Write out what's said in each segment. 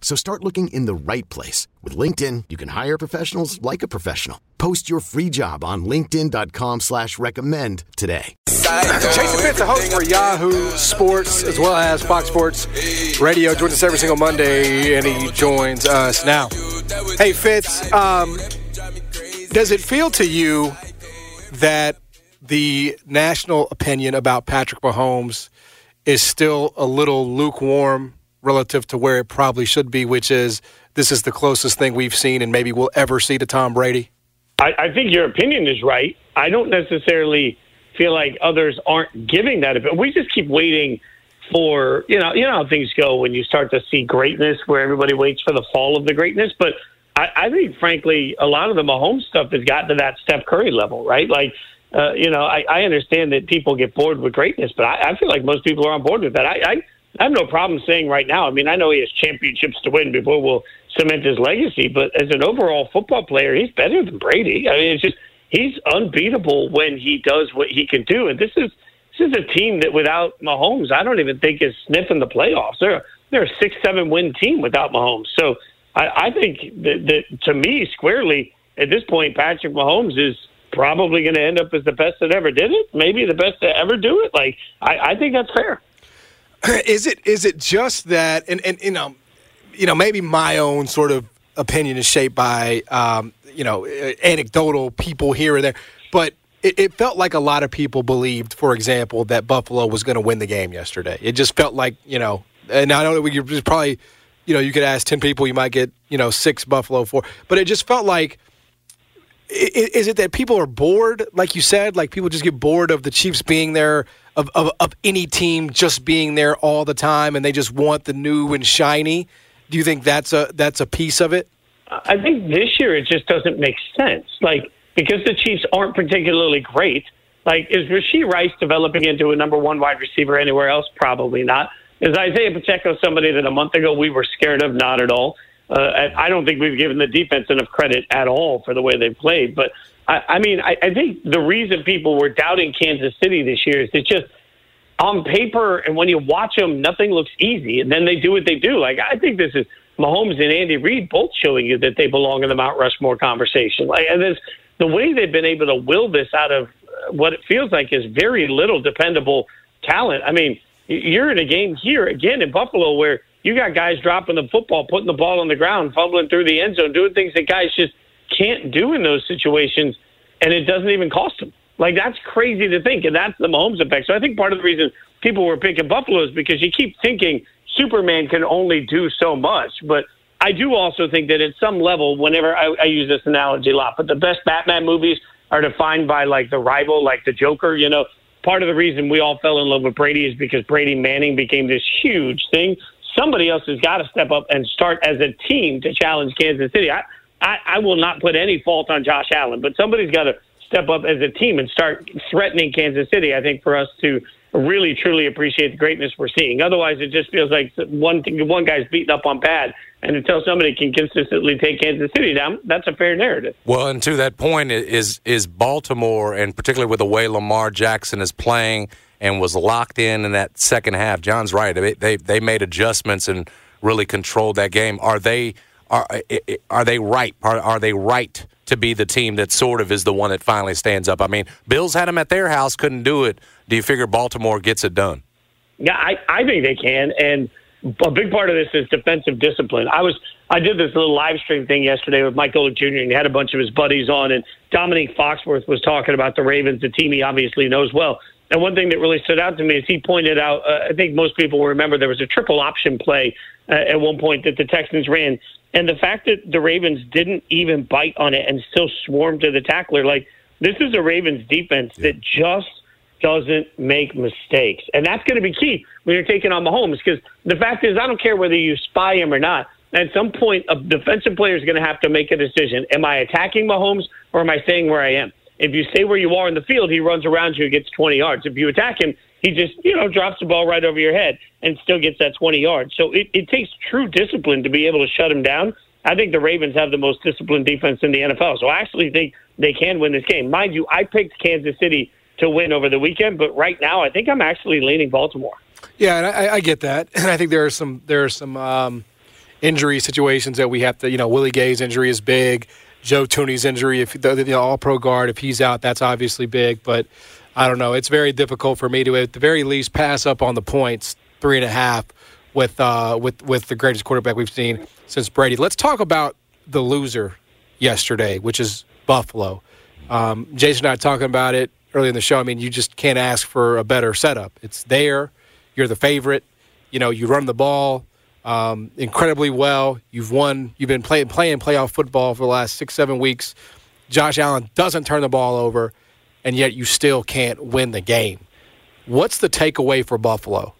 So start looking in the right place. With LinkedIn, you can hire professionals like a professional. Post your free job on linkedin.com slash recommend today. Jason Fitz, a host for Yahoo Sports as well as Fox Sports Radio, joins us every single Monday, and he joins us now. Hey, Fitz, um, does it feel to you that the national opinion about Patrick Mahomes is still a little lukewarm relative to where it probably should be, which is this is the closest thing we've seen and maybe we'll ever see to Tom Brady? I, I think your opinion is right. I don't necessarily feel like others aren't giving that. But we just keep waiting for you know you know how things go when you start to see greatness where everybody waits for the fall of the greatness. But I, I think frankly a lot of the Mahomes stuff has gotten to that Steph Curry level, right? Like. Uh, you know, I, I understand that people get bored with greatness, but I, I feel like most people are on board with that. I, I I have no problem saying right now. I mean, I know he has championships to win before we'll cement his legacy, but as an overall football player, he's better than Brady. I mean, it's just he's unbeatable when he does what he can do. And this is this is a team that without Mahomes, I don't even think is sniffing the playoffs. They're they're a six seven win team without Mahomes. So I, I think that, that to me, squarely at this point, Patrick Mahomes is probably going to end up as the best that ever did it. Maybe the best to ever do it. Like I, I think that's fair. Is it is it just that and, and you know you know maybe my own sort of opinion is shaped by um, you know anecdotal people here and there, but it, it, felt like a lot of people believed, for example, that Buffalo was going to win the game yesterday. It just felt like you know, and I don't know you probably you know you could ask ten people, you might get you know six Buffalo four, but it just felt like is it that people are bored, like you said, like people just get bored of the Chiefs being there, of, of, of any team just being there all the time, and they just want the new and shiny? Do you think that's a that's a piece of it? I think this year it just doesn't make sense. Like because the Chiefs aren't particularly great. Like is Rashee Rice developing into a number one wide receiver anywhere else? Probably not. Is Isaiah Pacheco somebody that a month ago we were scared of? Not at all. Uh, I don't think we've given the defense enough credit at all for the way they've played. But I, I mean, I, I think the reason people were doubting Kansas City this year is it's just on paper and when you watch them, nothing looks easy. And then they do what they do. Like I think this is Mahomes and Andy Reid both showing you that they belong in the Mount Rushmore conversation. Like, and this, the way they've been able to will this out of what it feels like is very little dependable talent. I mean, you're in a game here again in Buffalo where you got guys dropping the football, putting the ball on the ground, fumbling through the end zone, doing things that guys just can't do in those situations, and it doesn't even cost them. Like that's crazy to think, and that's the Mahomes effect. So I think part of the reason people were picking Buffalo is because you keep thinking Superman can only do so much. But I do also think that at some level, whenever I, I use this analogy a lot, but the best Batman movies are defined by like the rival, like the Joker. You know, part of the reason we all fell in love with Brady is because Brady Manning became this huge thing somebody else has got to step up and start as a team to challenge Kansas City. I, I, I will not put any fault on Josh Allen, but somebody's got to step up as a team and start threatening Kansas City. I think for us to really truly appreciate the greatness we're seeing. Otherwise, it just feels like one one guy's beating up on bad, and until somebody can consistently take Kansas City down, that's a fair narrative. Well, and to that point is is Baltimore, and particularly with the way Lamar Jackson is playing and was locked in in that second half. John's right; they they, they made adjustments and really controlled that game. Are they are are they right? Are, are they right to be the team that sort of is the one that finally stands up? I mean, Bills had them at their house, couldn't do it. Do you figure Baltimore gets it done? Yeah, I, I think they can, and a big part of this is defensive discipline. I was I did this little live stream thing yesterday with Mike Golic Jr. and he had a bunch of his buddies on, and Dominique Foxworth was talking about the Ravens, the team he obviously knows well. And one thing that really stood out to me is he pointed out, uh, I think most people will remember there was a triple option play uh, at one point that the Texans ran. And the fact that the Ravens didn't even bite on it and still swarmed to the tackler, like this is a Ravens defense yeah. that just doesn't make mistakes. And that's going to be key when you're taking on Mahomes because the fact is, I don't care whether you spy him or not. At some point, a defensive player is going to have to make a decision. Am I attacking Mahomes or am I staying where I am? If you stay where you are in the field, he runs around you and gets 20 yards. If you attack him, he just, you know, drops the ball right over your head and still gets that 20 yards. So it, it takes true discipline to be able to shut him down. I think the Ravens have the most disciplined defense in the NFL. So I actually think they can win this game. Mind you, I picked Kansas City to win over the weekend, but right now I think I'm actually leaning Baltimore. Yeah, and I, I get that, and I think there are some there are some um, injury situations that we have to. You know, Willie Gay's injury is big. Joe Thuney's injury, if the, the All Pro guard, if he's out, that's obviously big. But I don't know. It's very difficult for me to, at the very least, pass up on the points three and a half with uh, with with the greatest quarterback we've seen since Brady. Let's talk about the loser yesterday, which is Buffalo. Um, Jason and I talking about it earlier in the show. I mean, you just can't ask for a better setup. It's there. You're the favorite. You know, you run the ball um, incredibly well. You've won. You've been playing playing playoff football for the last six seven weeks. Josh Allen doesn't turn the ball over, and yet you still can't win the game. What's the takeaway for Buffalo?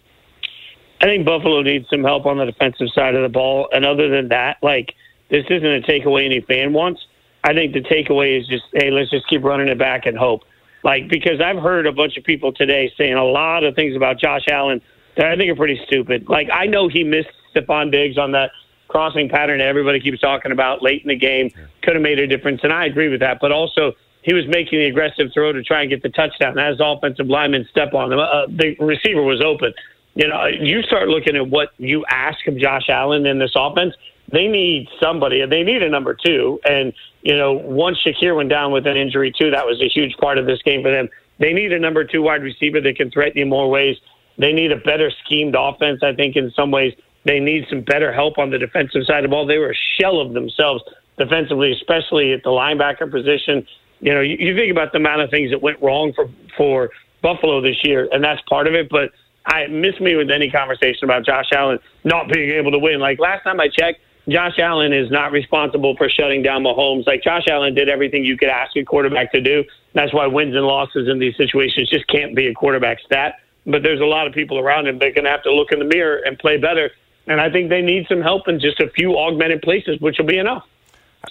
I think Buffalo needs some help on the defensive side of the ball, and other than that, like this isn't a takeaway any fan wants. I think the takeaway is just, hey, let's just keep running it back and hope. Like because I've heard a bunch of people today saying a lot of things about Josh Allen that I think are pretty stupid. Like I know he missed Stefon Diggs on that crossing pattern that everybody keeps talking about late in the game. Could have made a difference, and I agree with that. But also, he was making the aggressive throw to try and get the touchdown. As offensive lineman step on him, uh, the receiver was open. You know, you start looking at what you ask of Josh Allen in this offense. They need somebody. and They need a number two. And you know, once Shakir went down with an injury too, that was a huge part of this game for them. They need a number two wide receiver that can threaten you more ways. They need a better schemed offense, I think, in some ways. They need some better help on the defensive side of the ball. They were a shell of themselves defensively, especially at the linebacker position. You know, you, you think about the amount of things that went wrong for for Buffalo this year, and that's part of it. But I miss me with any conversation about Josh Allen not being able to win. Like last time I checked, Josh Allen is not responsible for shutting down Mahomes. Like Josh Allen did everything you could ask a quarterback to do. That's why wins and losses in these situations just can't be a quarterback stat. But there's a lot of people around him that are going to have to look in the mirror and play better and I think they need some help in just a few augmented places, which will be enough.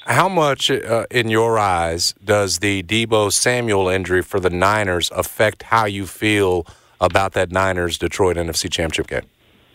How much, uh, in your eyes, does the Deebo Samuel injury for the Niners affect how you feel about that Niners Detroit NFC Championship game?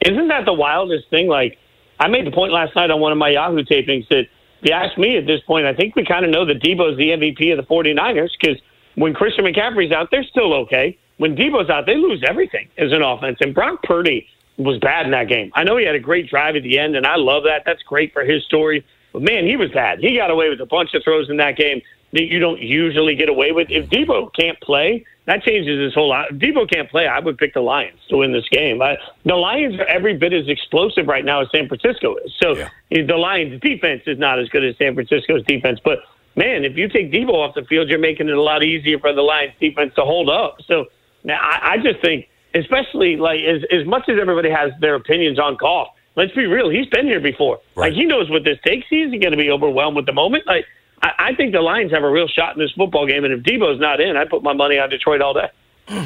Isn't that the wildest thing? Like, I made the point last night on one of my Yahoo tapings that if you ask me at this point, I think we kind of know that Deebo's the MVP of the 49ers because when Christian McCaffrey's out, they're still okay. When Deebo's out, they lose everything as an offense. And Brock Purdy was bad in that game. I know he had a great drive at the end, and I love that. That's great for his story. But man, he was bad. He got away with a bunch of throws in that game that you don't usually get away with. If Deebo can't play, that changes his whole lot. If Deebo can't play, I would pick the Lions to win this game. I, the Lions are every bit as explosive right now as San Francisco is. So yeah. the Lions' defense is not as good as San Francisco's defense. But man, if you take Deebo off the field, you're making it a lot easier for the Lions' defense to hold up. So now I, I just think especially like as as much as everybody has their opinions on Goff. Let's be real. He's been here before. Right. Like he knows what this takes. He's going to be overwhelmed with the moment. Like I, I think the Lions have a real shot in this football game. And if Deebo's not in, I put my money on Detroit all day.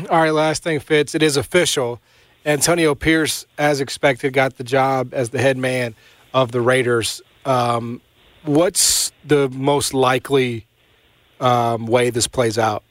All right, last thing, Fitz. It is official. Antonio Pierce, as expected, got the job as the head man of the Raiders. Um, what's the most likely um, way this plays out?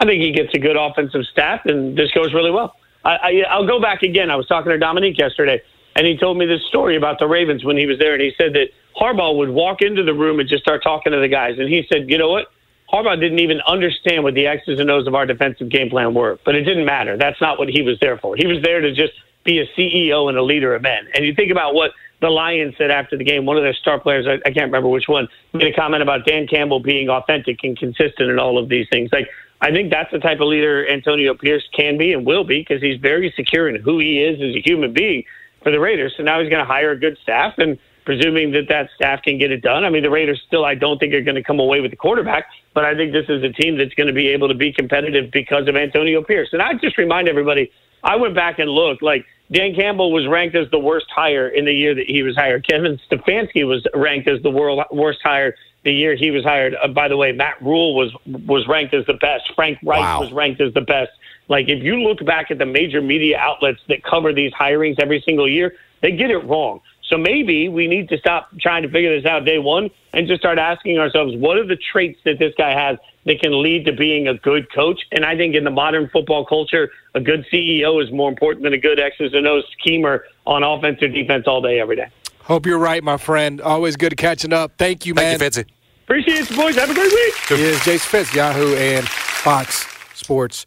I think he gets a good offensive staff, and this goes really well. I, I, I'll go back again. I was talking to Dominique yesterday, and he told me this story about the Ravens when he was there, and he said that Harbaugh would walk into the room and just start talking to the guys, and he said, "You know what? Harbaugh didn't even understand what the X's and O's of our defensive game plan were, but it didn't matter. That's not what he was there for. He was there to just be a CEO and a leader of men. And you think about what the Lions said after the game. One of their star players, I, I can't remember which one, made a comment about Dan Campbell being authentic and consistent and all of these things. Like I think that's the type of leader Antonio Pierce can be and will be because he's very secure in who he is as a human being for the Raiders. So now he's going to hire a good staff, and presuming that that staff can get it done. I mean, the Raiders still, I don't think, are going to come away with the quarterback, but I think this is a team that's going to be able to be competitive because of Antonio Pierce. And I just remind everybody, I went back and looked like Dan Campbell was ranked as the worst hire in the year that he was hired. Kevin Stefanski was ranked as the world worst hire the year he was hired. Uh, by the way, Matt Rhule was was ranked as the best. Frank Reich Wow. was ranked as the best. Like if you look back at the major media outlets that cover these hirings every single year, they get it wrong. So maybe we need to stop trying to figure this out day one and just start asking ourselves, what are the traits that this guy has that can lead to being a good coach? And I think in the modern football culture, a good CEO is more important than a good X's and O's schemer on offense or defense all day, every day. Hope you're right, my friend. Always good catching up. Thank you, man. Thank you, Fitzy. Appreciate it, boys. Have a great week. He is Jason Fitz, Yahoo and Fox Sports.